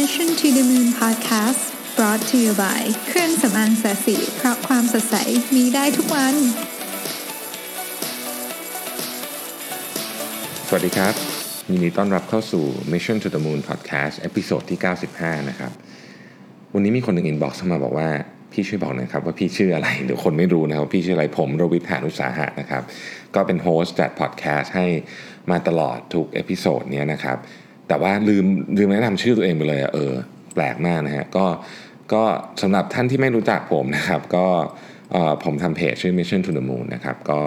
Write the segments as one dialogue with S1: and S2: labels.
S1: Mission to the Moon Podcast brought to you by เครื่องสำอางศศิเพราะความสดใสมีได้ทุกวัน
S2: สวัสดีครับยินดีต้อนรับเข้าสู่ Mission to the Moon Podcast episode ที่ 95 นะครับ วันนี้มีคนหนึ่ง inbox มาบอกว่า พี่ช่วยบอกหน่อยครับว่าพี่ชื่ออะไรเดี๋ยวคนไม่รู้นะครับ พี่ชื่ออะไรผมรวิศ หาญอุตสาหะนะครับ ก็เป็น host จัดพอดแคสต์ให้มาตลอดทุก episode เนี้ยนะครับ แต่ว่าลืมลืมแนะนำชื่อตัวเองไปเลยอะเออแปลกมากนะฮะก็ก็สำหรับท่านที่ไม่รู้จักผมนะครับ ก็เออผมทำเพจชื่อ Mission to the Moon นะครับ ก็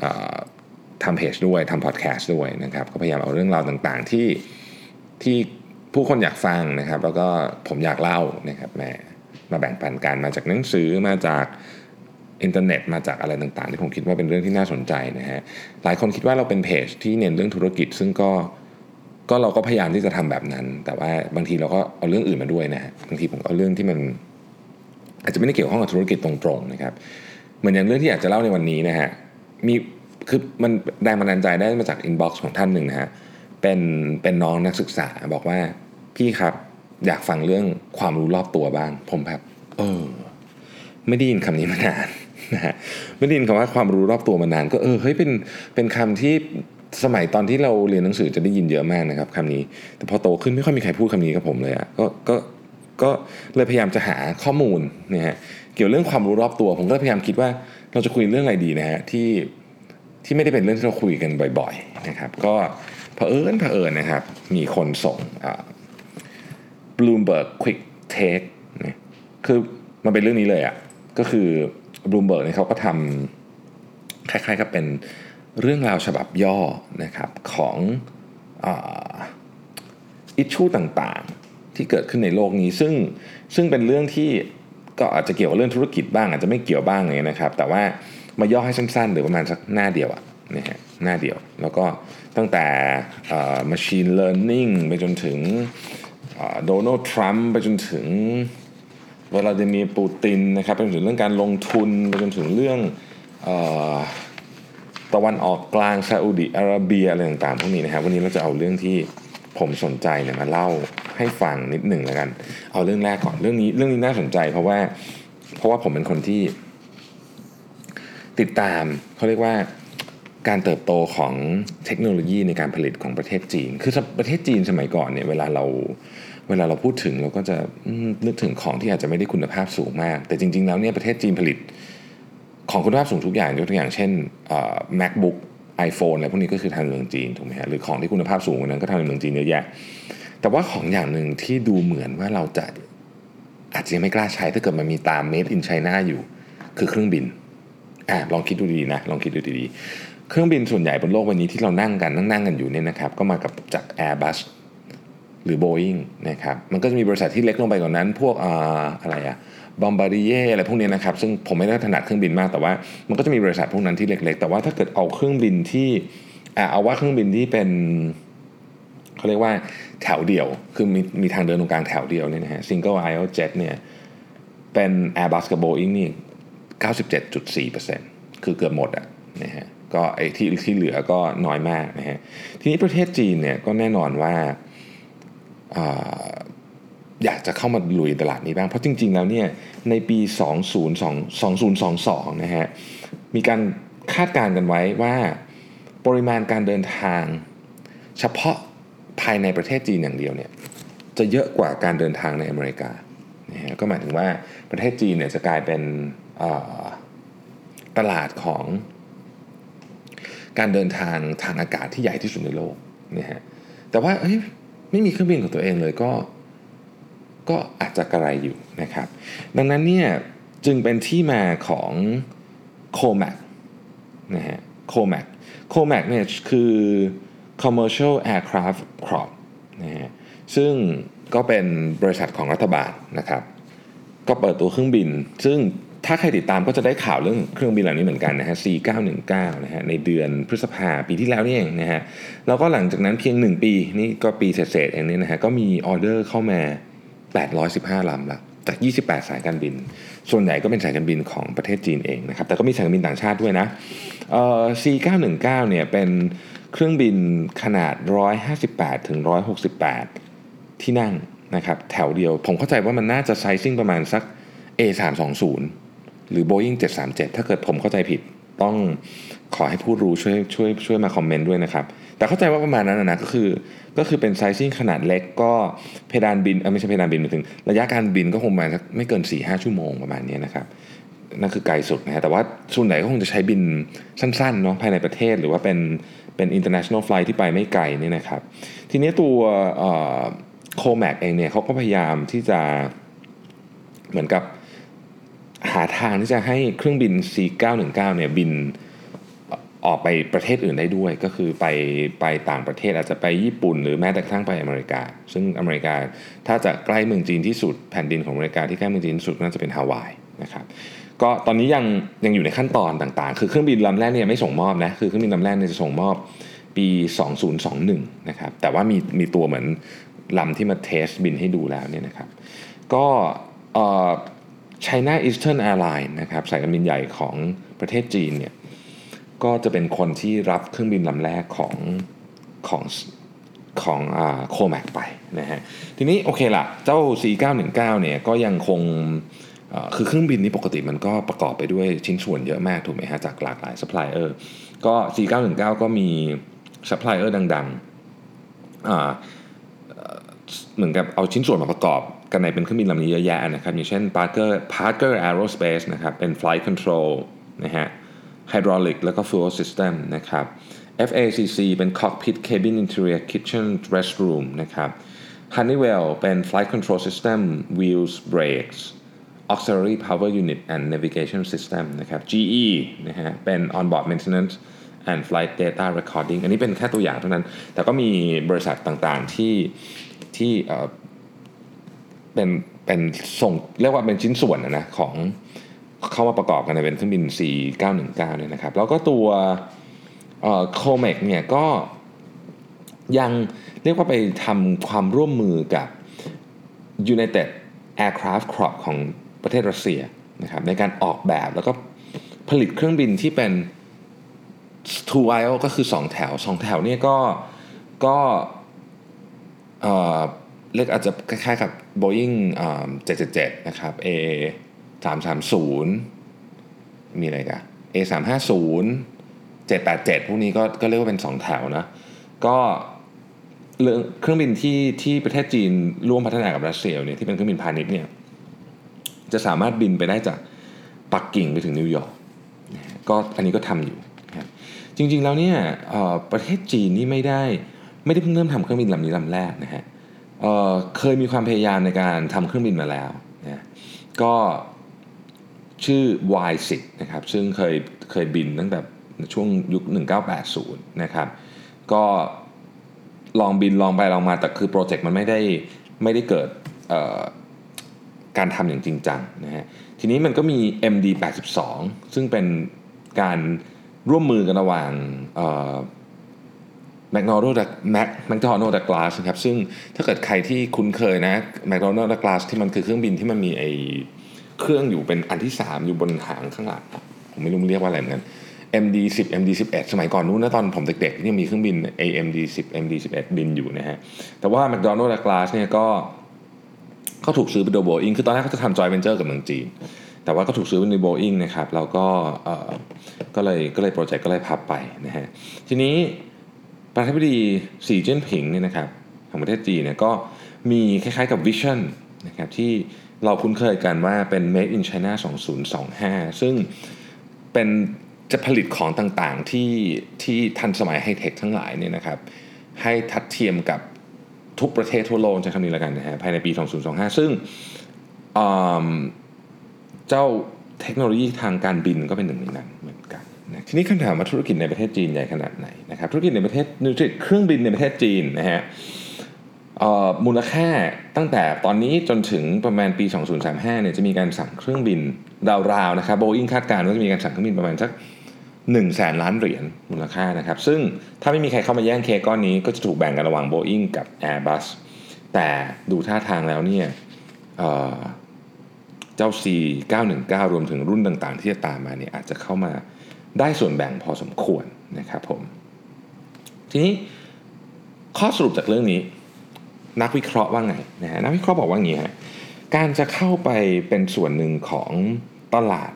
S2: เออทำเพจด้วยทำพอดแคสต์ด้วยนะครับ ก็พยายามเอาเรื่องราวต่างๆที่ที่ผู้คนอยากฟังนะครับ แล้วก็ผมอยากเล่านะครับมามาแบ่งปันกันมาจากหนังสือมาจากอินเทอร์เน็ตมาจากอะไรต่างๆ ที่ผมคิดว่าเป็นเรื่องที่น่าสนใจนะฮะหลายคนคิดว่าเราเป็นเพจที่เน้นเรื่องธุรกิจ ซึ่งก็ ก็เราก็พยายามที่จะทำแบบนั้น แต่ว่าบางทีเราก็เอาเรื่องอื่นมาด้วยนะฮะบางทีผมเอาเรื่องที่มัน อาจจะไม่ได้เกี่ยวข้องกับธุรกิจตรงๆนะครับ เหมือนอย่างเรื่องที่อยากจะเล่าในวันนี้นะฮะมีคือมันแรงบันดาลใจได้มาจาก inbox ของท่านหนึ่งนะฮะเป็นเป็นน้องนักศึกษาบอกว่าพี่ครับอยากฟังเรื่องความรู้รอบตัวบ้าง ผมแบบเออ ไม่ได้ยินคำนี้มานานนะฮะไม่ได้ยินคำว่าความรู้รอบตัวมานาน ก็เออเฮ้ยเป็นเป็นคำที่ สมัยตอนที่เราเรียนหนังสือจะได้ยินเยอะมากนะครับคำนี้ แต่พอโตขึ้นไม่ค่อยมีใครพูดคำนี้กับผมเลยอะ่ะก็ก็ก็เลยพยายามจะหาข้อมูลนะฮะเกี่ยวเรื่องความรู้รอบตัว ผมก็พยายามคิดว่าเราจะคุยเรื่องอะไรดีนะฮะที่ที่ไม่ได้เป็นเรื่องที่เราคุยกันบ่อยๆนะครับ ก็เผอิญเผอิญนะครับ มีคนส่งอ่า Bloomberg Quick Take นะคือมันเป็นเรื่องนี้เลยอะ่ะก็คือ Bloomberg เนี่ยเขาก็ทำคล้ายๆกับเป็น เรื่องราวฉบับย่อนะครับของอิชชูต่างๆ ที่เกิดขึ้นในโลกนี้ ซึ่งซึ่งเป็นเรื่องที่ก็อาจจะเกี่ยวกับเรื่องธุรกิจบ้าง อาจจะไม่เกี่ยวบ้างอย่างเงี้ยนะครับ แต่ว่ามาย่อให้สั้นๆหรือประมาณสักหน้าเดียวอะนะฮะหน้าเดียว แล้วก็ตั้งแต่ machine learning ไปจนถึงโดนัลด์ทรัมป์ไปจนถึงเวลาจะมีปูตินนะครับไปจนถึงเรื่องการลงทุนไปจนถึงเรื่องอ ตะวันออกกลางซาอุดิอาระเบียอะไรต่างๆพวกนี้นะครับวันนี้เราจะเอาเรื่องที่ผมสนใจเนี่ยมาเล่าให้ฟังนิดหนึ่งแล้วกัน เอาเรื่องแรกก่อนเรื่องนี้เรื่องนี้น่าสนใจ เพราะว่าเพราะว่าผมเป็นคนที่ ติดตามเขาเรียกว่าการเติบโตของเทคโนโลยีในการผลิตของประเทศจีน คือประเทศจีนสมัยก่อนเนี่ยเวลาเราเวลาเราพูดถึงเราก็จะนึกถึงของที่อาจจะไม่ได้คุณภาพสูงมาก แต่จริง ๆ แล้วเนี่ยประเทศจีนผลิต ของคุณภาพสูงทุกอย่างยกตัวอย่างเช่น macbook iPhone อะไรพวกนี้ก็คือทางเมืองจีนถูกไหมฮะหรือของที่คุณภาพสูงกว่านั้นก็ทางเมืองจีนเยอะแยะ แต่ว่าของอย่างหนึ่งที่ดูเหมือนว่าเราจะอาจจะยังไม่กล้าใช้ถ้าเกิดมันมีตาม made in China อยู่ คือเครื่องบินอ่าลองคิดดูดีนะลองคิดดูดีๆเครื่องบินส่วนใหญ่บนโลกวันนี้ที่เรานั่งกันนั่งนั่งกันอยู่เนี่ยนะครับก็มากับจาก Airbus หรือ Boeing นะครับมันก็จะมีบริษัทที่เล็กลงไปกว่านั้น พวกอ่าอะไรอะ บอมบาริเย่อะไรพวกนี้นะครับซึ่งผมไม่ได้ถนัดเครื่องบินมากแต่ว่า มันก็จะมีบริษัทพวกนั้นที่เล็ก ๆ แต่ว่าถ้าเกิดเอาเครื่องบินที่เอาว่าเครื่องบินที่เป็นเขาเรียกว่าแถวเดียว คือมีมีทางเดินตรงกลางแถวเดียวเนี่ยนะฮะ single aisle jet เนี่ยเป็น Airbus กับ Boeing นี่97.4%คือเกือบหมดอะนะฮะก็ไอ้ที่ที่เหลือก็น้อยมากนะฮะทีนี้ประเทศจีนเนี่ยก็แน่นอนว่า อยากจะเข้ามาลุยตลาดนี้บ้าง เพราะจริง ๆ แล้วเนี่ยในปี 2022นะฮะมีการคาดการณ์กันไว้ว่าปริมาณการเดินทาง เฉพาะภายในประเทศจีนอย่างเดียวเนี่ยจะเยอะกว่าการเดินทางในอเมริกานะฮะก็หมายถึงว่าประเทศจีนเนี่ยจะกลายเป็นตลาดของการเดินทางทางอากาศที่ใหญ่ที่สุดในโลกนะฮะแต่ว่าไม่มีเครื่องบินของตัวเองเลยก็ ก็อาจจะกระไรอยู่นะครับ ดังนั้นเนี่ยจึงเป็นที่มาของ COMAC นะฮะ COMAC COMAC เนี่ยคือ Commercial Aircraft Corp นะฮะซึ่งก็เป็นบริษัทของรัฐบาลนะครับ ก็เปิดตัวเครื่องบิน ซึ่งถ้าใครติดตามก็จะได้ข่าวเรื่องเครื่องบินเหล่านี้เหมือนกันนะฮะ C919 นะฮะในเดือนพฤษภาปีที่แล้วนี่เองนะฮะแล้วก็หลังจากนั้นเพียง 1 ปี นี่ก็ปีเศษๆเองนี่นะฮะก็มีออเดอร์เข้ามา 815ลำละจาก 28 สายการบิน ส่วนใหญ่ก็เป็นสายการบินของประเทศจีนเองนะครับ แต่ก็มีสายการบินต่างชาติด้วยนะเอ่อ C919 เนี่ยเป็นเครื่องบินขนาด 158 ถึง 168 ที่นั่งนะครับ แถวเดียว ผมเข้าใจว่ามันน่าจะไซซิ่งประมาณสัก A320 หรือ Boeing 737 ถ้าเกิดผมเข้าใจผิดต้องขอให้ผู้รู้ช่วยช่วยช่วยมาคอมเมนต์ด้วยนะครับ แต่เข้าใจว่าประมาณนั้นนะก็คือก็คือเป็นไซซิ่งขนาดเล็กก็เพดานบินไม่ใช่เพดานบินหมายถึง ระยะการบินก็คงประมาณไม่เกิน4-5ชั่วโมงประมาณนี้นะครับนั่นคือไกลสุดนะฮะแต่ว่าส่วนไหนก็คงจะใช้บินสั้นๆเนาะภายในประเทศหรือว่าเป็นเป็น international flight ที่ไปไม่ไกลนี่นะครับ ทีนี้ตัวโคแมกเองเนี่ยเขาก็พยายามที่จะเหมือนกับหาทางที่จะให้เครื่องบิน C919 เนี่ยบิน ออกไปประเทศอื่นได้ด้วย ก็คือไปไปต่างประเทศอาจจะไปญี่ปุ่น หรือแม้แต่กระทั่งไปอเมริกา ซึ่งอเมริกาถ้าจะใกล้เมืองจีนที่สุดแผ่นดินของอเมริกาที่ใกล้เมืองจีนที่สุดน่าจะเป็นฮาวายนะครับก็ตอนนี้ยังยังอยู่ในขั้นตอนต่างๆ คือเครื่องบินลำแรกเนี่ยไม่ส่งมอบนะคือเครื่องบินลำแรกเนี่ยจะส่งมอบปี 2021 นะครับแต่ว่ามีมีตัวเหมือนลำที่มาเทสบินให้ดูแล้วเนี่ยนะครับก็อ๋อ China Eastern Airlines นะครับสายการบินใหญ่ของประเทศจีนเนี่ย ก็จะเป็นคนที่รับเครื่องบินลำแรกของของของ COMAC ไปนะฮะทีนี้โอเคละเจ้า C919 เนี่ยก็ยังคงคือเครื่องบินนี้ปกติมันก็ประกอบไปด้วยชิ้นส่วนเยอะมากถูกไหมฮะจากหลากหลายซัพพลายเออร์ก็ C919 ก็มีซัพพลายเออร์ดังๆเหมือนกับเอาชิ้นส่วนมาประกอบกันในเป็นเครื่องบินลำนี้เยอะแยะนะครับอย่างเช่น Parker Parker Aerospace นะครับเป็น Flight Control นะฮะ Hydraulic แล้วก็ Fuel System นะครับ FACC เป็น Cockpit Cabin Interior Kitchen Restroom นะครับ Honeywell เป็น Flight Control System Wheels Brakes Auxiliary Power Unit and Navigation System นะครับ GE นะฮะเป็น Onboard Maintenance and Flight Data Recording อันนี้เป็นแค่ตัวอย่างเท่านั้น แต่ก็มีบริษัทต่างๆที่ที่เป็นเป็นส่งเรียกว่าเป็นชิ้นส่วนนะของ เข้ามาประกอบกันในเป็นเครื่องบิน C919 เนี่ยนะครับ แล้วก็ตัวโคเมกเนี่ยก็ยังเรียกว่าไปทำความร่วมมือกับ United Aircraft Corp ของประเทศรัสเซียนะครับในการออกแบบแล้วก็ผลิตเครื่องบินที่เป็น two aisle ก็คือ 2 แถว 2 แถวเนี่ยก็ก็เรียกอาจจะคล้ายๆกับ Boeing 777 นะครับ A 330 มีอะไรกัน A 350 787 พวกนี้ก็ก็เรียกว่าเป็น 2 แถวนะ ก็เรื่องเครื่องบินที่ที่ประเทศจีนร่วมพัฒนากับรัสเซียเนี่ยที่เป็นเครื่องบินพาณิชย์เนี่ยจะสามารถบินไปได้จากปักกิ่งไปถึงนิวยอร์กก็อันนี้ก็ทำอยู่ จริงๆแล้วเนี่ยประเทศจีนนี่ไม่ได้ไม่ได้เพิ่งเริ่มทำเครื่องบินลำนี้ลำแรกนะฮะเเคยมีความพยายามในการทำเครื่องบินมาแล้วนะก็ ชื่อ Y10 นะครับซึ่งเคยเคยบินตั้งแต่ช่วงยุค 1980 นะครับ ก็ลองบินลองไปลองมาแต่คือโปรเจกต์มันไม่ได้ไม่ได้เกิดการทำอย่างจริงจังนะฮะทีนี้มันก็มี MD82 ซึ่งเป็นการร่วมมือกันระหว่างแมคโนโดดักแมคแมคโนโดดักลาสครับซึ่งถ้าเกิดใครที่คุ้นเคยนะแมคโนโดดักลาสที่มันคือเครื่องบินที่มันมีไอ เครื่องอยู่เป็นอันที่ 3 อยู่บนหางข้างหลังผมไม่รู้เรียกว่าอะไรเหมือนกัน MD 10 MD 11สมัยก่อนนู้นนะตอนผมเด็กๆยังมีเครื่องบิน AMD 10 MD 11บินอยู่นะฮะ แต่ว่า McDonnell Douglas เนี่ยก็ก็ถูกซื้อไปโดยโบอิงคือตอนแรกเขาจะทำจอยเวนเจอร์กับเมืองจีน แต่ว่าก็ถูกซื้อไปในโบอิงนะครับ แล้วก็ก็เลยก็เลย project ก็เลยพับไปนะฮะ ทีนี้ประธานาธิบดีสีเจิ้นผิงเนี่ยนะครับของประเทศจีนเนี่ยก็มีคล้ายๆกับ vision นะครับที่ เราคุ้นเคยกันว่าเป็น Made in China 2025 ซึ่งเป็นจะผลิตของต่างๆที่ที่ทันสมัยไฮเทคทั้งหลายเนี่ยนะครับให้ทัดเทียมกับทุกประเทศทั่วโลกใช้คำนี้แล้วกันนะฮะภายในปี 2025 ซึ่งเจ้าเทคโนโลยีทางการบินก็เป็นหนึ่งในนั้นเหมือนกันนะทีนี้คำถามว่าธุรกิจในประเทศจีนใหญ่ขนาดไหนนะครับธุรกิจในประเทศธุรกิจเครื่องบินในประเทศจีนนะฮะ มูลค่าตั้งแต่ตอนนี้จนถึงประมาณปี 2035 เนี่ยจะมีการสั่งเครื่องบินราวๆนะครับโบอิงคาดการณ์ว่าจะมีการสั่งเครื่องบินประมาณสัก1แสนล้านเหรียญมูลค่านะครับ ซึ่งถ้าไม่มีใครเข้ามาแย่งเคก้อนนี้ก็จะถูกแบ่งกันระหว่าง Boeing กับ Airbus แต่ดูท่าทางแล้วเนี่ยเเจ้า C919 รวมถึงรุ่นต่างๆ ที่จะตามมาเนี่ยอาจจะเข้ามาได้ส่วนแบ่งพอสมควรนะครับผม ทีนี้ข้อสรุปจากเรื่องนี้ นักวิเคราะห์ว่าไงนะฮะนักวิเคราะห์บอกว่าอย่างนี้ฮะการจะเข้าไปเป็นส่วนหนึ่งของตลาด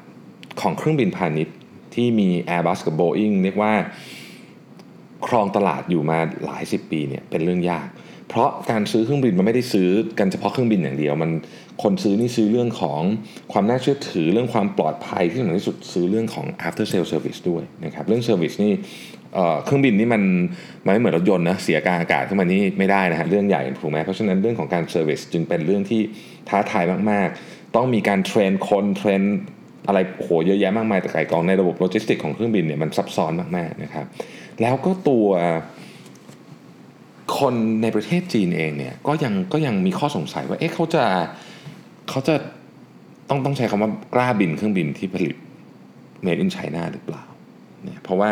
S2: ของเครื่องบินพาณิชย์ที่มี Airbus กับ Boeing เรียกว่าครองตลาดอยู่มาหลายสิบปีเนี่ยเป็นเรื่องยาก เพราะการซื้อเครื่องบินมันไม่ได้ซื้อกันเฉพาะเครื่องบินอย่างเดียว มันคนซื้อนี่ซื้อเรื่องของความน่าเชื่อถือเรื่องความปลอดภัยที่สำคัญที่สุดซื้อเรื่องของ after sale service ด้วยนะครับเรื่อง service นี่ เครื่องบินนี่มันมันไม่เหมือนรถยนต์นะเสียกลางอากาศขึ้นมานี่ไม่ได้นะฮะเรื่องใหญ่ถูกไหมเพราะฉะนั้นเรื่องของการ service จึงเป็นเรื่องที่ท้าทายมากๆ ต้องมีการ train คน train อะไรโหเยอะแยะมากมายแต่ไก่กองในระบบโลจิสติกของเครื่องบินเนี่ยมันซับซ้อนมากๆนะครับ แล้วก็ตัวคนในประเทศจีนเองเนี่ยก็ยังก็ยังมีข้อสงสัยว่าเอ๊ะเขาจะเขาจะต้องต้องใช้คำว่ากล้าบินเครื่องบินที่ผลิต made in China หรือเปล่าเนี่ยเพราะว่า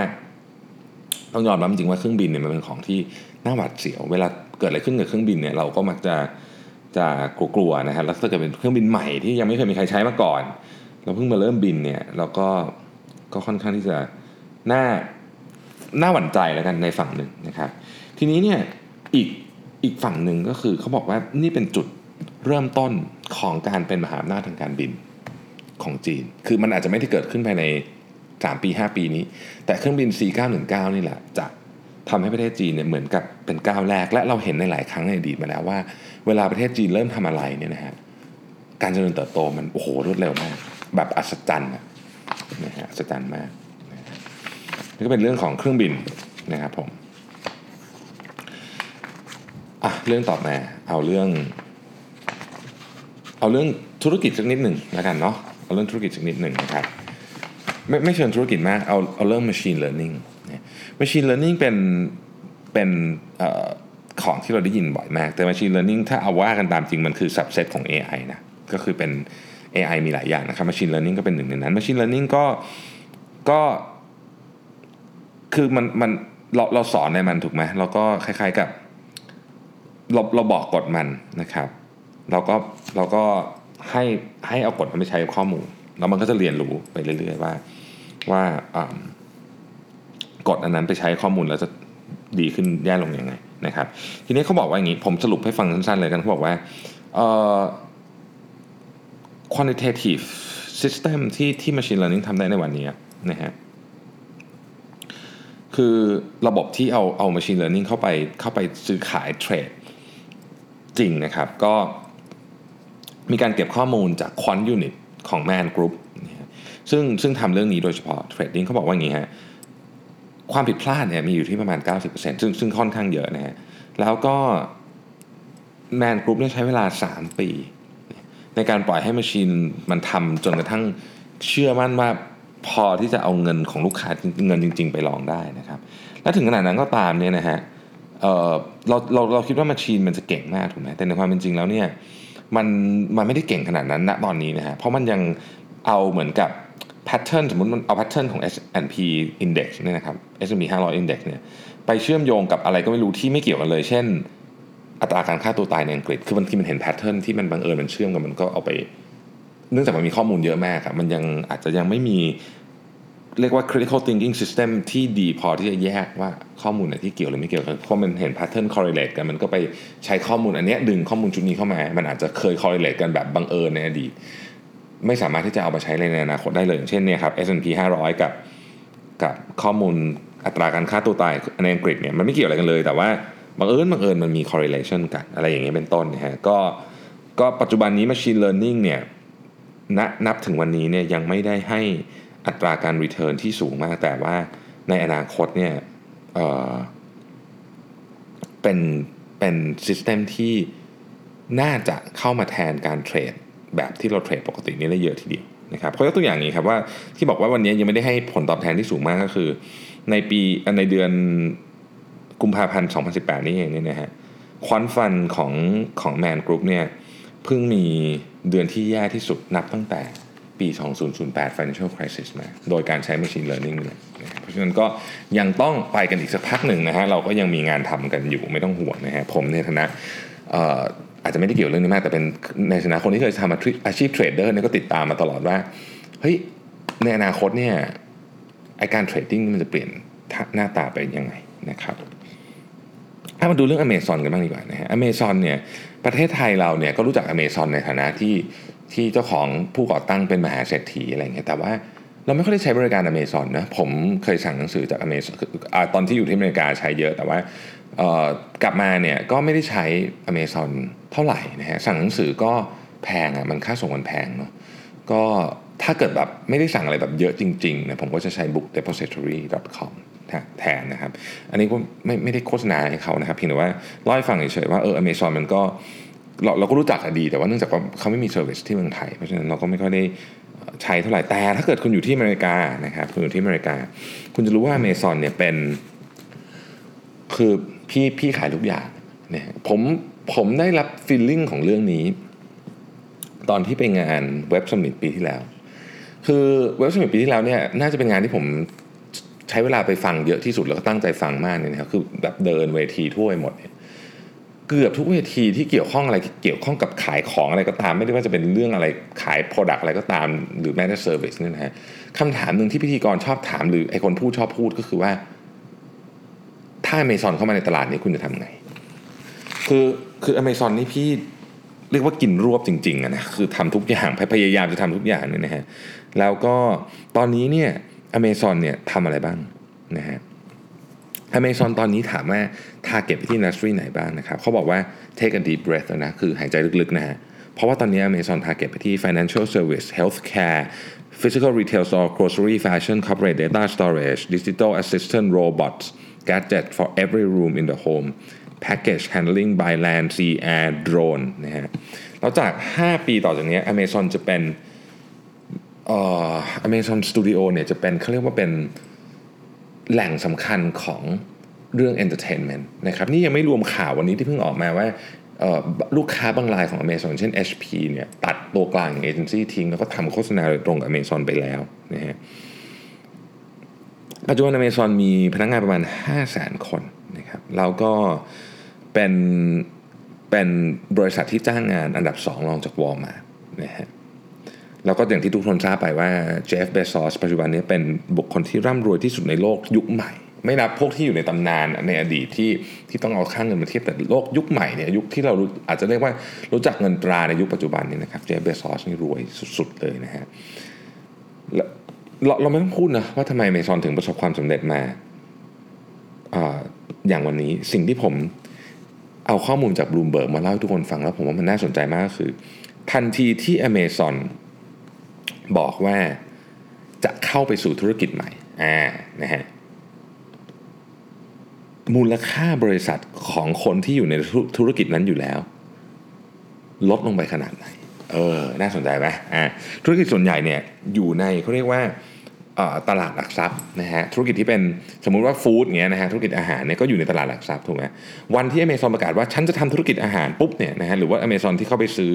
S2: ต้องยอมรับจริงว่าเครื่องบินเนี่ยมันเป็นของที่น่าหวาดเสียว เวลาเกิดอะไรขึ้นกับเครื่องบินเนี่ยเราก็มักจะจะกลัวๆนะฮะแล้วถ้าเกิดเป็นเครื่องบินใหม่ที่ยังไม่เคยมีใครใช้มาก่อน เราเพิ่งมาเริ่มบินเนี่ยเราก็ก็ค่อนข้างที่จะน่าน่าหวั่นใจแล้วกันในฝั่งหนึ่งนะครับ ทีนี้เนี่ยอีกอีกฝั่งหนึ่งก็คือเขาบอกว่านี่เป็นจุดเริ่มต้นของการเป็นมหาอำนาจทางการบินของจีน คือมันอาจจะไม่ได้เกิดขึ้นภายใน 3 ปี 5 ปีนี้ แต่เครื่องบิน C919 นี่แหละจะทำให้ประเทศจีนเนี่ยเหมือนกับเป็นก้าวแรก และเราเห็นในหลายครั้งในอดีตมาแล้วว่า เวลาประเทศจีนเริ่มทำอะไรเนี่ยนะฮะการเจริญเติบโตมันโอ้โหรวดเร็วมาก แบบอัศจรรย์นะฮะอัศจรรย์มากนี่ก็เป็นเรื่องของเครื่องบินนะครับผมอะเรื่องต่อมาเอาเรื่อง เอาเรื่องธุรกิจสักนิดหนึ่งแล้วกันเนาะเอาเรื่องธุรกิจสักนิดหนึ่งนะครับ ไม่ไม่เชิญธุรกิจมากเอาเอาเรื่อง machine learning machine learning เป็นเป็นอของที่เราได้ยินบ่อยมาก แต่ machine learning ถ้าเอาว่ากันตามจริงมันคือ subset ของ AI นะก็คือเป็น AI มีหลายอย่างนะครับ machine learning ก็เป็นหนึ่งในนั้น machine learning ก็ก็คือมันมันเราเราสอนในมันถูกไหมเราก็คล้ายๆกับเราเราบอกกฎมันนะครับเราก็เราก็ให้ให้เอากฎมันไปใช้ข้อมูลแล้วมันก็จะเรียนรู้ไปเรื่อยๆว่า ว่ากฎอันนั้นไปใช้ข้อมูลแล้วจะดีขึ้นแย่ลงยังไงนะครับ ทีนี้เขาบอกว่าอย่างนี้ผมสรุปให้ฟังสั้นๆเลยกันเขาบอกว่า quantitative system ที่ที่ machine learning ทำได้ในวันนี้นะฮะคือระบบที่เอาเอา machine learning เข้าไปเข้าไปซื้อขายเทรดจริงนะครับ ก็มีการเก็บข้อมูลจาก quant unit ของ Man Group ซึ่งซึ่งทำเรื่องนี้โดยเฉพาะเทรดดิ้งเขาบอกว่าอย่างนี้ฮะความผิดพลาดเนี่ยมีอยู่ที่ประมาณ 90%ซึ่งซึ่งค่อนข้างเยอะนะฮะแล้วก็Man Group เนี่ยใช้เวลา 3 ปี ในการปล่อยให้ machine มันทำจนกระทั่งเชื่อมั่นว่าพอที่จะเอาเงินของลูกค้าเงินจริง ๆ ไปลองได้นะครับ และถึงขนาดนั้นก็ตามเนี่ยนะฮะเเราเราเราคิดว่า machine มันจะเก่งมากถูกไหมแต่ในความเป็นจริงแล้วเนี่ยมันมันไม่ได้เก่งขนาดนั้นณตอนนี้นะฮะเพราะมันยังเอาเหมือนกับ pattern สมมติมันเอา pattern ของ S&P Index เนี่ยนะครับ S&P 500 Index เนี่ยไปเชื่อมโยงกับอะไรก็ไม่รู้ที่ไม่เกี่ยวกันเลย เช่น อัตราการฆ่าตัวตายในอังกฤษ คือบางทีมันเห็นแพทเทิร์นที่มันบังเอิญมันเชื่อมกันมันก็เอาไป เนื่องจากมันมีข้อมูลเยอะมากครับมันยังอาจจะยังไม่มีเรียกว่า critical thinking system ที่ดีพอที่จะแยกว่าข้อมูลไหนที่เกี่ยวหรือไม่เกี่ยวเพราะมันเห็น pattern correlate กันมันก็ไปใช้ข้อมูลอันนี้ดึงข้อมูลชุดนี้เข้ามา มันอาจจะเคย correlate กันแบบบังเอิญในอดีต ไม่สามารถที่จะเอามาใช้ในอนาคตได้เลย เช่นเนี่ยครับ S&P 500 กับกับข้อมูลอัตราการค่าตัวตายในอังกฤษเนี่ยมันไม่เกี่ยวอะไรกันเลย แต่ว่าบังเอิญบังเอิญมันมี correlation กัน อะไรอย่างเงี้ยเป็นต้นนะฮะก็ก็ปัจจุบันนี้ machine learning เนี่ยณนับถึงวันนี้เนี่ยยังไม่ได้ให้อัตราการ return ที่สูงมาก แต่ว่าในอนาคตเนี่ยเเป็นเป็นซิสเต็มที่น่าจะเข้ามาแทนการเทรด แบบที่เราเทรดปกตินี้ได้เยอะทีเดียวนะครับเพราะยกตัวอย่างนี้ครับว่าที่บอกว่าวันนี้ยังไม่ได้ให้ผลตอบแทนที่สูงมากก็คือ ในปีในเดือนกุมภาพันธ์ 2018 นี่เองเนี่ยนะฮะควอนฟันของของแมนกรุ๊ปเนี่ยเพิ่งมีเดือนที่แย่ที่สุดนับตั้งแต่ปี 2008 financial crisis มา โดยการใช้ machine learning เนี่ยเพราะฉะนั้นก็ยังต้องไปกันอีกสักพักหนึ่งนะฮะ เราก็ยังมีงานทำกันอยู่ไม่ต้องห่วงนะฮะ ผมในฐานะ อาจจะไม่ได้เกี่ยวเรื่องนี้มากแต่เป็นในฐานะคนที่เคยทำอาชีพเทรดเดอร์เนี่ยก็ติดตามมาตลอดว่าเฮ้ยในอนาคตเนี่ยไอการเทรดดิ้งมันจะเปลี่ยนหน้าตาไปยังไงนะครับถ้ามาดูเรื่องอเมซอนกันบ้างดีกว่านะฮะอเมซอนเนี่ยประเทศไทยเราเนี่ยก็รู้จักอเมซอนในฐานะที่ที่เจ้าของผู้ก่อตั้งเป็นมหาเศรษฐีอะไรเงี้ยแต่ว่า เราไม่ค่อยได้ใช้บริการอเมซอนนะผมเคยสั่งหนังสือจากอเมซอนตอนที่อยู่ที่อเมริกาใช้เยอะแต่ว่ากลับมาเนี่ยก็ไม่ได้ใช้อเมซอนเท่าไหร่นะฮะสั่งหนังสือก็แพงอะมันค่าส่งมันแพงเนาะก็ถ้าเกิดแบบไม่ได้สั่งอะไรแบบเยอะจริงๆนะผมก็จะใช้ bookdepository.com แทนนะครับ อันนี้ก็ไม่ไม่ได้โฆษณาให้เขานะครับเพียงแต่ว่าเล่าให้ฟังเฉยๆว่าเอออเมซอนมันก็เราเราก็รู้จักดี แต่ว่าเนื่องจากว่าเขาไม่มี service ที่เมืองไทย เพราะฉะนั้นเราก็ไม่ค่อยได้ ใช้เท่าไหร่แต่ถ้าเกิดคุณอยู่ที่อเมริกานะครับคุณอยู่ที่อเมริกา คุณจะรู้ว่าอเมซอนเนี่ยเป็น คือพี่พี่ขายทุกอย่างเนี่ยผมผมได้รับ feeling ของเรื่องนี้ ตอนที่ไปงาน Web Summit ปีที่แล้ว คือ Web Summit ปีที่แล้วเนี่ยน่าจะเป็นงานที่ผมใช้เวลาไปฟังเยอะที่สุดแล้วก็ตั้งใจฟังมากเนี่ยนะครับคือแบบเดินเวทีทั่วไปหมดเนี่ย เกือบทุกเวทีที่เกี่ยวข้องอะไรเกี่ยวข้องกับขายของอะไรก็ตาม ไม่ได้ว่าจะเป็นเรื่องอะไรขาย product อะไรก็ตาม หรือแม้แต่ service เนี่ยนะฮะคำถามหนึ่งที่พิธีกรชอบถาม หรือไอคนพูดชอบพูดก็คือว่า ถ้าอเมซอนเข้ามาในตลาดนี้คุณจะทำไง คือคืออเมซอนนี่พี่เรียกว่ากินรวบจริงๆนะคือทำทุกอย่างพยายามจะทำทุกอย่างเนี่ยนะฮะแล้วก็ตอนนี้เนี่ยอเมซอนเนี่ยทำอะไรบ้างนะฮะ อเมซอนตอนนี้ถามว่า target ไปที่ industry ไหนบ้างนะครับเขาบอกว่า take a deep breath นะคือหายใจลึกๆนะฮะเพราะว่าตอนนี้ Amazon target ไปที่ financial service healthcare physical retail store grocery fashion corporate data storage digital assistant robots gadget for every room in the home package handling by land sea air drone นะฮะแล้วจาก 5 ปีต่อจากนี้ Amazon จะเป็นเอ่อ Amazon Studio เนี่ยจะเป็นเขาเรียกว่าเป็น แหล่งสำคัญของเรื่อง entertainment นะครับนี่ยังไม่รวมข่าววันนี้ที่เพิ่งออกมาว่าลูกค้าบางรายของ Amazon เช่น HP เนี่ยตัดตัวกลางอย่างเอเจนซี่ทิ้ง แล้วก็ทำโฆษณาโดยตรงกับ Amazon ไปแล้วนะฮะปัจจุบัน Amazon มีพนักงานประมาณ 5 0 0 0 0 0 คนนะครับแล้วก็เป็นเป็นบริษัทที่จ้างงานอันดับ 2 รองจาก Walmart นะฮะ แล้วก็อย่างที่ทุกคนทราบไปว่าเจฟเบซอสปัจจุบันนี้เป็นบุคคลที่ร่ำรวยที่สุดในโลกยุคใหม่ ไม่นับพวกที่อยู่ในตำนานในอดีตที่ที่ต้องเอาค่าเงินมาเทียบแต่โลกยุคใหม่เนี่ยยุคที่เราอาจจะเรียกว่ารู้จักเงินตราในยุคปัจจุบันนี้นะครับ Jeff Bezos นี่รวยสุดๆเลยนะฮะเราเราไม่ต้องพูดนะว่าทำไมเมซอนถึงประสบความสำเร็จมาอย่างวันนี้สิ่งที่ผมเอาข้อมูลจากบลูมเบิร์กมาเล่าให้ทุกคนฟังแล้วผมว่ามันน่าสนใจมากก็คือ ทันทีที่ Amazon บอกว่าจะเข้าไปสู่ธุรกิจใหม่อ่านะฮะมูลค่าบริษัทของคนที่อยู่ในธุรกิจนั้นอยู่แล้ว ลดลงไปขนาดไหน เออ น่าสนใจไหมอ่าธุรกิจส่วนใหญ่เนี่ยอยู่ในเขาเรียกว่าตลาดหลักทรัพย์นะฮะธุรกิจที่เป็นสมมุติว่าฟู้ดเงี้ยนะฮะธุรกิจอาหารเนี่ยก็อยู่ในตลาดหลักทรัพย์ถูกไหมวันที่อเมซอนประกาศว่าฉันจะทำธุรกิจอาหารปุ๊บเนี่ยนะฮะหรือว่าอเมซอนที่เข้าไปซื้อ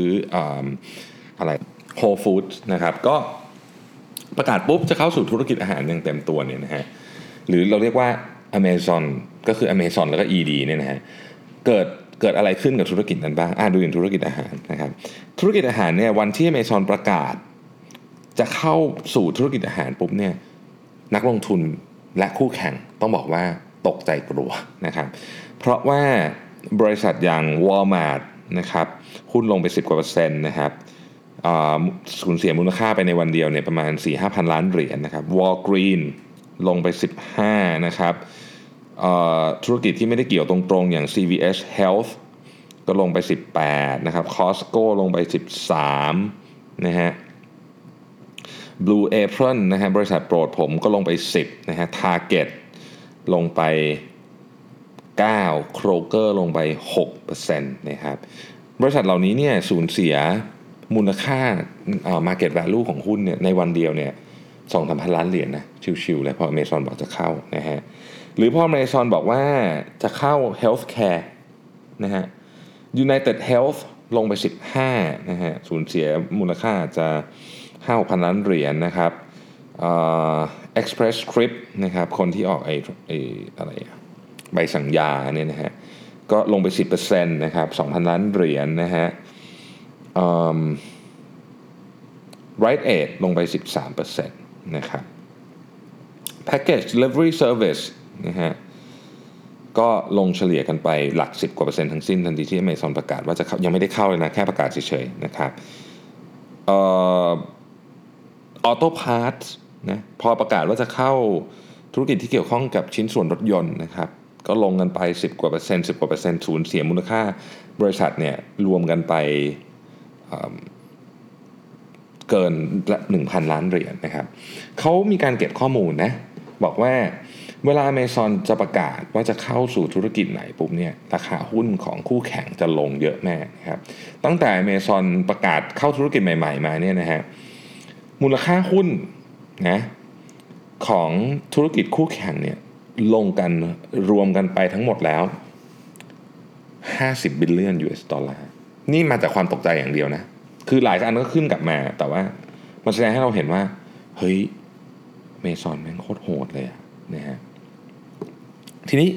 S2: อะไร โฮฟู้ดนะครับก็ประกาศปุ๊บจะเข้าสู่ธุรกิจอาหารอย่างเต็มตัวเนี่ยนะฮะหรือเราเรียกว่า Amazon ก็คือ Amazon แล้วก็ ED เนี่ยนะฮะเกิดเกิดอะไรขึ้นกับธุรกิจนั้นบ้างอ่าดูอย่างธุรกิจอาหารนะครับธุรกิจอาหารเนี่ยวันที่ Amazon ประกาศ จะเข้าสู่ธุรกิจอาหารปุ๊บเนี่ยนักลงทุนและคู่แข่งต้องบอกว่าตกใจกลัวนะครับเพราะว่าบริษัทอย่าง Walmart นะครับหุ้นลงไป 10กว่าเปอร์เซ็นต์นะครับ สูญเสียมูลค่าไปในวันเดียวเนี่ยประมาณ 4-5พันล้านเหรียญนนะครับ Walgreen ลงไป 15 นะครับธุรกิจที่ไม่ได้เกี่ยวตรงๆ อย่าง CVS Health ก็ลงไป 18 นะครับ Costco ลงไป 13 นะฮะ Blue Apron นะฮะบริษัทโปรดผมก็ลงไป 10 นะฮะ Target ลงไป 9 Kroger ลงไป 6%นะครับ บริษัทเหล่านี้เนี่ยสูญเสีย มูลค่าอ่า market value ของหุ้นเนี่ยในวันเดียวเนี่ยสองสามพันล้านเหรียญนะชิวๆเลยพอเมซอนบอกจะเข้านะฮะหรือพอเมซอนบอกว่าจะเข้า healthcare นะฮะ United Health ลงไป 15นะฮะสูญเสียมูลค่าจะ5 6พันล้านเหรียญนะครับ Express Script นะครับคนที่ออกไอ้ไอ้อะไรใบสั่งยาเนี่ยนะฮะก็ลงไป 10%นะครับ2,000 ล้านเหรียญนะฮะ Right Aid ลงไป 13%นะครับ Package Delivery Service นะฮะก็ลงเฉลี่ยกันไปหลัก 10 กว่าเปอร์เซ็นต์ทั้งสิ้นทันทีที่ Amazon ประกาศว่าจะเขายังไม่ได้เข้าเลยนะ แค่ประกาศเฉยๆนะครับออ auto part นะพอประกาศว่าจะเข้าธุรกิจที่เกี่ยวข้องกับชิ้นส่วนรถยนต์นะครับ ก็ลงกันไป 10 กว่าเปอร์เซ็นต์10 กว่าเปอร์เซ็นต์สูญเสียมูลค่าบริษัทเนี่ยรวมกันไป เกิน1,000ล้านเหรียญนะครับเขามีการเก็บข้อมูลนะบอกว่าเวลา Amazon จะประกาศว่าจะเข้าสู่ธุรกิจไหนปุ๊บเนี่ยราคาหุ้นของคู่แข่งจะลงเยอะแม่ครับตั้งแต่ Amazon ประกาศเข้าธุรกิจใหม่ ๆ มาเนี่ยนะฮะมูลค่าหุ้นนะของธุรกิจคู่แข่งเนี่ยลงกันรวมกันไปทั้งหมดแล้ว 50 billion US dollar นี่มาจากความตกใจอย่างเดียวนะ คือหลายอันก็ขึ้นกลับมา แต่ว่ามันแสดงให้เราเห็นว่า เฮ้ยเมซอนแม่งโคตรโหดเลยอะนะฮะทีนี้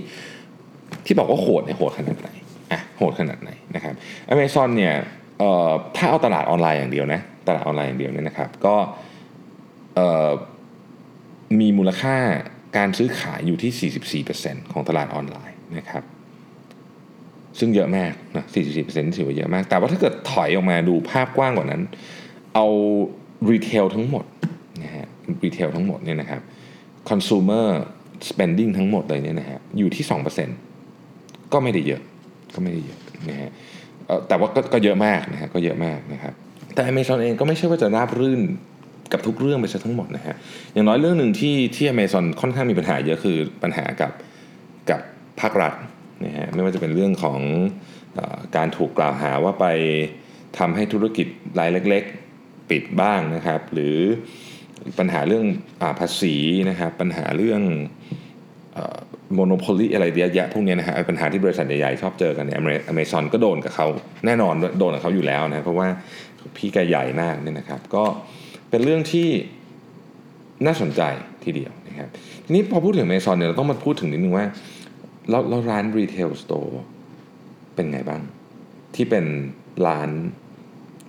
S2: ที่บอกว่าโหดเนี่ยโหดขนาดไหนอะโหดขนาดไหนนะครับอเมซอนเนี่ยเอ่อถ้าเอาตลาดออนไลน์อย่างเดียวนะตลาดออนไลน์อย่างเดียวเนี่ยนะครับ ก็เอ่อมีมูลค่าการซื้อขายอยู่ที่ 44%ของตลาดออนไลน์นะครับ ซึ่งเยอะมากนะ44%ถือว่าเยอะมาก แต่ว่าถ้าเกิดถอยออกมาดูภาพกว้างกว่านั้น เอารีเทลทั้งหมดนะฮะรีเทลทั้งหมดเนี่ยนะครับ consumer spending ทั้งหมดเลยเนี่ยนะฮะอยู่ที่ 2%ก็ไม่ได้เยอะก็ไม่ได้เยอะนะฮะแต่ว่าก็เยอะมากนะฮะก็เยอะมากนะครับแต่ Amazon เองก็ไม่ใช่ว่าจะราบรื่นกับทุกเรื่องไปซะทั้งหมดนะฮะอย่างน้อยเรื่องหนึ่งที่ที่ Amazon ค่อนข้างมีปัญหาเยอะคือปัญหากับกับภาครัฐ นะฮะไม่ว่าจะเป็นเรื่องของอการถูกกล่าวหาว่าไปทำให้ธุรกิจรายเล็ก ๆ ปิดบ้างนะครับ หรือปัญหาเรื่องภาษีนะครับปัญหาเรื่อง monopoly อะไรเยอะแยะพวกนี้นะฮะปัญหาที่บริษัทใหญ่ๆชอบเจอกันเนี่ยอเมซอนก็โดนกับเขาแน่นอนโดนกับเขาอยู่แล้วนะเพราะว่าพี่แกใหญ่มากเนี่ยนะครับ ก็เป็นเรื่องที่น่าสนใจทีเดียวนะครับทีนี้พอพูดถึงอเมซอนเนี่ยเราต้องมาพูดถึงนิดนึงว่า แล้วแล้วร้าน retail storeเป็นไงบ้าง ที่เป็นร้าน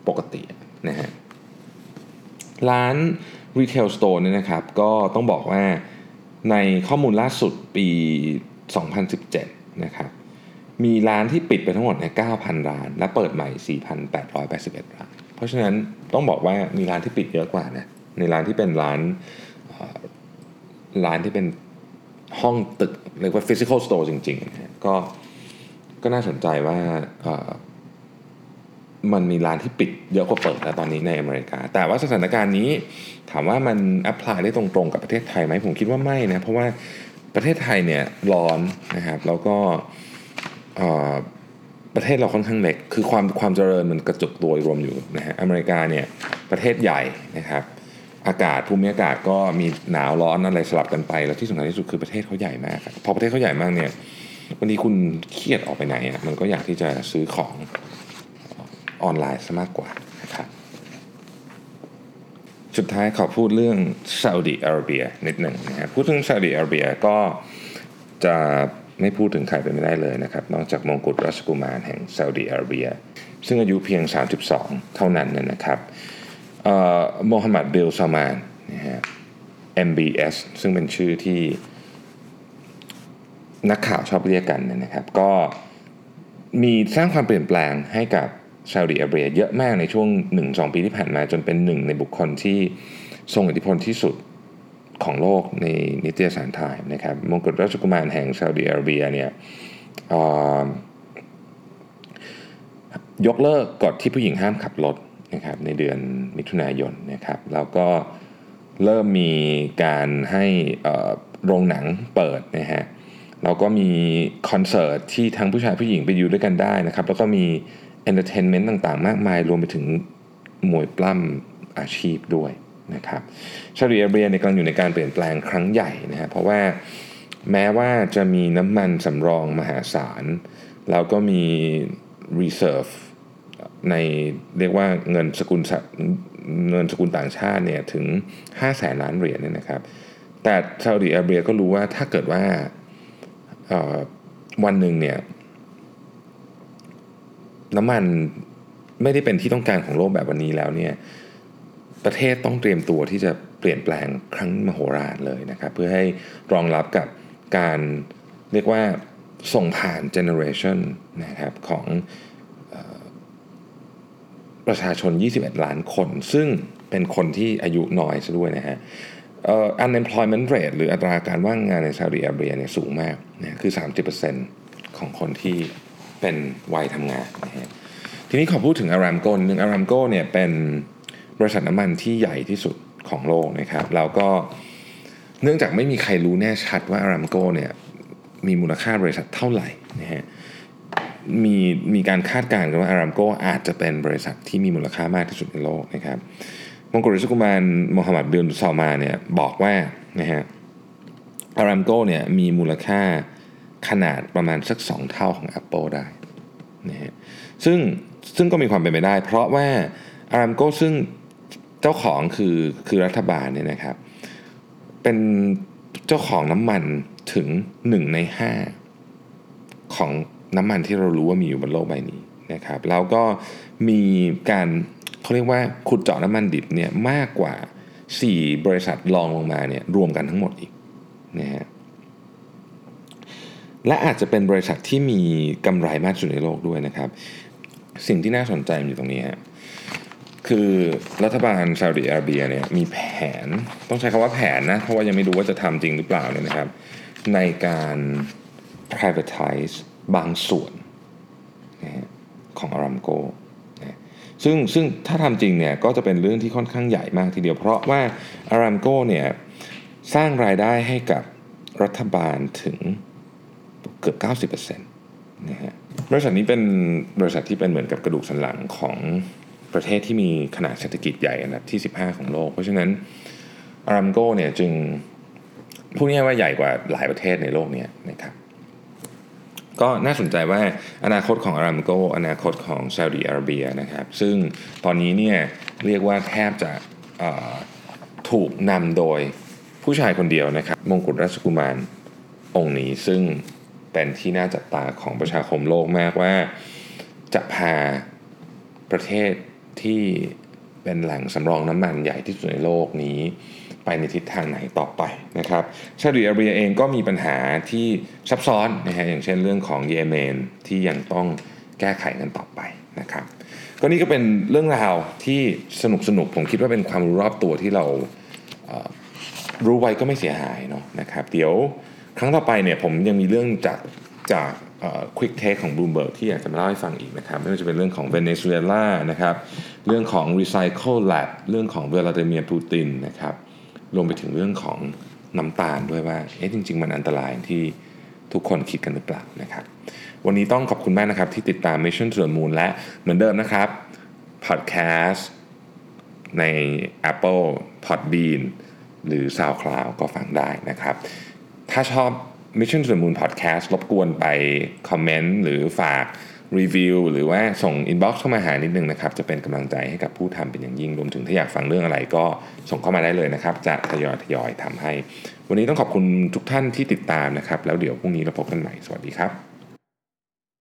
S2: ปกตินะฮะร้านรีเทลสโตร์เนี่ยนะครับ ก็ต้องบอกว่าในข้อมูลล่าสุดปี 2017 นะครับ มีร้านที่ปิดไปทั้งหมดใน9,000 ร้าน และเปิดใหม่ 4,881 ร้าน เพราะฉะนั้นต้องบอกว่ามีร้านที่ปิดเยอะกว่านะในร้านที่เป็นร้านร้านที่เป็น ห้องตึกเรียกว่า physical store จริงๆ ก็ก็น่าสนใจว่ามันมีร้านที่ปิดเยอะกว่าเปิดแล้วตอนนี้ในอเมริกา แต่ว่าสถานการณ์นี้ถามว่ามันแอพพลายได้ตรงๆกับประเทศไทยไหมผมคิดว่าไม่นะ เพราะว่าประเทศไทยเนี่ยร้อนนะครับ แล้วก็ประเทศเราค่อนข้างเล็ก คือความความเจริญมันกระจุกตัวรวมอยู่นะฮะอเมริกาเนี่ยประเทศใหญ่นะครับ อากาศภูมิอากาศก็มีหนาวร้อนอะไรสลับกันไป แล้วที่สำคัญที่สุดคือประเทศเขาใหญ่มาก พอประเทศเขาใหญ่มากเนี่ยวันนี้คุณเครียดออกไปไหนอะมันก็อยากที่จะซื้อของออนไลน์ซะมากกว่านะครับสุดท้ายขอพูดเรื่องซาอุดีอาระเบียนิดหนึ่งนะครพูดถึงซาอุดีอาระเบียก็จะไม่พูดถึงใครไปไม่ได้เลยนะครับ นอกจากมงกุฎราชกุมารแห่งซาอุดีอาระเบีย ซึ่งอายุเพียง 32 เท่านั้นนะครับ โมฮัมหมัดบิลซามานนะฮะ MBS ซึ่งเป็นชื่อที่นักข่าวชอบเรียกกันนะครับ ก็มีสร้างความเปลี่ยนแปลงให้กับซาอุดิอาระเบียเยอะมากในช่วง 1-2 ปีที่ผ่านมาจนเป็นหนึ่งในบุคคลที่ทรงอิทธิพลที่สุดของโลกในนิตยสารไทยนะครับมงกุฎราชกุมารแห่งซาอุดิอาระเบียเนี่ยยกเลิกกฎที่ผู้หญิงห้ามขับรถ นะครับในเดือนมิถุนายนนะครับแล้วก็เริ่มมีการให้โรงหนังเปิดนะฮะแล้วก็มีคอนเสิร์ตที่ทั้งผู้ชายผู้หญิงไปอยู่ด้วยกันได้นะครับแล้วก็มี entertainment ต่างๆ มากมายรวมไปถึงมวยปล้ำอาชีพด้วยนะครับซาอุดิอาระเบียเนี่ยกำลังอยู่ในการเปลี่ยนแปลงครั้งใหญ่นะฮะเพราะว่าแม้ว่าจะมีน้ำมันสำรองมหาศาลแล้วก็มี reserve ในเรียกว่าเงินสกุลเงินสกุลต่างชาติเนี่ยถึง 5 0 0แสนล้านเหรียญเนี่ยนะครับ แต่ซาอุดิอาระเบียก็รู้ว่าถ้าเกิดว่าวันหนึ่งเนี่ยน้ำมันไม่ได้เป็นที่ต้องการของโลกแบบวันนี้แล้วเนี่ยประเทศต้องเตรียมตัวที่จะเปลี่ยนแปลงครั้งมโหฬารเลยนะครับ เพื่อให้รองรับกับการเรียกว่าส่งผ่านเจเนอเรชันนะครับของ ประชาชน 21 ล้านคน ซึ่งเป็นคนที่อายุน้อยซะด้วยนะฮะอ unemployment rate หรืออัตราการว่างงานในซาอุดิอาระเบียเนี่ยสูงมากนะคือ 30%ของคนที่เป็นวัยทำงานนะฮะทีนี้ขอพูดถึงอารามโกนหนึ่งอารามโกเนี่ยเป็นบริษัทน้ำมันที่ใหญ่ที่สุดของโลกนะครับแล้วก็เนื่องจากไม่มีใครรู้แน่ชัดว่าอารามโกเนี่ยมีมูลค่าบริษัทเท่าไหร่นะฮะ มีมีการคาดการณ์กันว่าอารามโกอาจจะเป็นบริษัทที่มีมูลค่ามากที่สุดในโลกนะครับมงกุฎราชกุมารโมฮัมหมัดบินซอมาเนี่ยบอกว่านะฮะอารามโกเนี่ยมีมูลค่าขนาดประมาณสัก 2 เท่าของ Apple ได้นะฮะซึ่งซึ่งก็มีความเป็นไปได้ เพราะว่าอารามโกซึ่งเจ้าของคือคือรัฐบาลเนี่ยนะครับเป็นเจ้าของน้ำมันถึง 1 ใน 5 ของ น้ำมันที่เรารู้ว่ามีอยู่บนโลกใบนี้นะครับแล้วก็มีการเขาเรียกว่าขุดเจาะน้ำมันดิบเนี่ยมากกว่า 4 บริษัทรองลงมาเนี่ยรวมกันทั้งหมดอีกนะฮะและอาจจะเป็นบริษัทที่มีกำไรมากสุดในโลกด้วยนะครับ สิ่งที่น่าสนใจอยู่ตรงนี้ฮะคือรัฐบาลซาอุดิอาระเบียเนี่ยมีแผนต้องใช้คำว่าแผนนะ เพราะว่ายังไม่รู้ว่าจะทำจริงหรือเปล่าเนี่ยนะครับ ในการ privatize บางส่วนนะของอารามโกนะซึ่งซึ่งถ้าทำจริงเนี่ยก็จะเป็นเรื่องที่ค่อนข้างใหญ่มากทีเดียว เพราะว่าอารามโกเนี่ยสร้างรายได้ให้กับรัฐบาลถึงเกือบ 90%นะฮะบริษัทนี้เป็นบริษัทที่เป็นเหมือนกับกระดูกสันหลังของประเทศที่มีขนาดเศรษฐกิจใหญ่อันดับที่ 15 ของโลก เพราะฉะนั้นอารามโกเนี่ยจึงพูดง่ายว่าใหญ่กว่าหลายประเทศในโลกนี้นะครับ ก็น่าสนใจว่าอนาคตของอารามโกอนาคตของซาอุดีอาระเบียนะครับซึ่งตอนนี้เนี่ยเรียกว่าแทบจะถูกนำโดยผู้ชายคนเดียวนะครับมงกุฎราชกุมารองค์นี้ซึ่งเป็นที่น่าจับตาของประชาคมโลกมากว่าจะพาประเทศที่เป็นแหล่งสำรองน้ำมันใหญ่ที่สุดในโลกนี้ ไปในทิศทางไหนต่อไปนะครับซาอุดิอาระเบียเองก็มีปัญหาที่ซับซ้อนนะฮะอย่างเช่นเรื่องของเยเมนที่ยังต้องแก้ไขกันต่อไปนะครับก็นี่ก็เป็นเรื่องราวที่สนุกสนุกผมคิดว่าเป็นความรู้รอบตัวที่เรารู้ไว้ก็ไม่เสียหายเนาะนะครับเดี๋ยวครั้งต่อไปเนี่ยผมยังมีเรื่องจากจากควิกเทคของ Bloomberg ที่อยากจะมาเล่าให้ฟังอีกนะครับไม่ว่าจะเป็นเรื่องของเวเนซุเอลานะครับเรื่องของ Recycle Lab เรื่องของเวลาเดเมียปูตินนะครับ รวมไปถึงเรื่องของน้ำตาลด้วยว่าเอ๊ะจริง ๆ มันอันตรายที่ทุกคนคิดกันหรือเปล่านะครับ วันนี้ต้องขอบคุณมากนะครับที่ติดตาม Mission to the Moon และเหมือนเดิมนะครับ Podcast ใน Apple Podbean หรือ SoundCloud ก็ฟังได้นะครับ ถ้าชอบ Mission to the Moon Podcast รบกวนไป comment หรือฝาก รีวิวหรือว่าส่ง inbox เข้ามาหานิดนึงนะครับ จะเป็นกำลังใจให้กับผู้ทำเป็นอย่างยิ่ง รวมถึงถ้าอยากฟังเรื่องอะไรก็ส่งเข้ามาได้เลยนะครับ จะทยอยทยอยทำให้ วันนี้ต้องขอบคุณทุกท่านที่ติดตามนะครับ แล้วเดี๋ยวพรุ่งนี้เราพบกันใหม่ สวัสดีครับ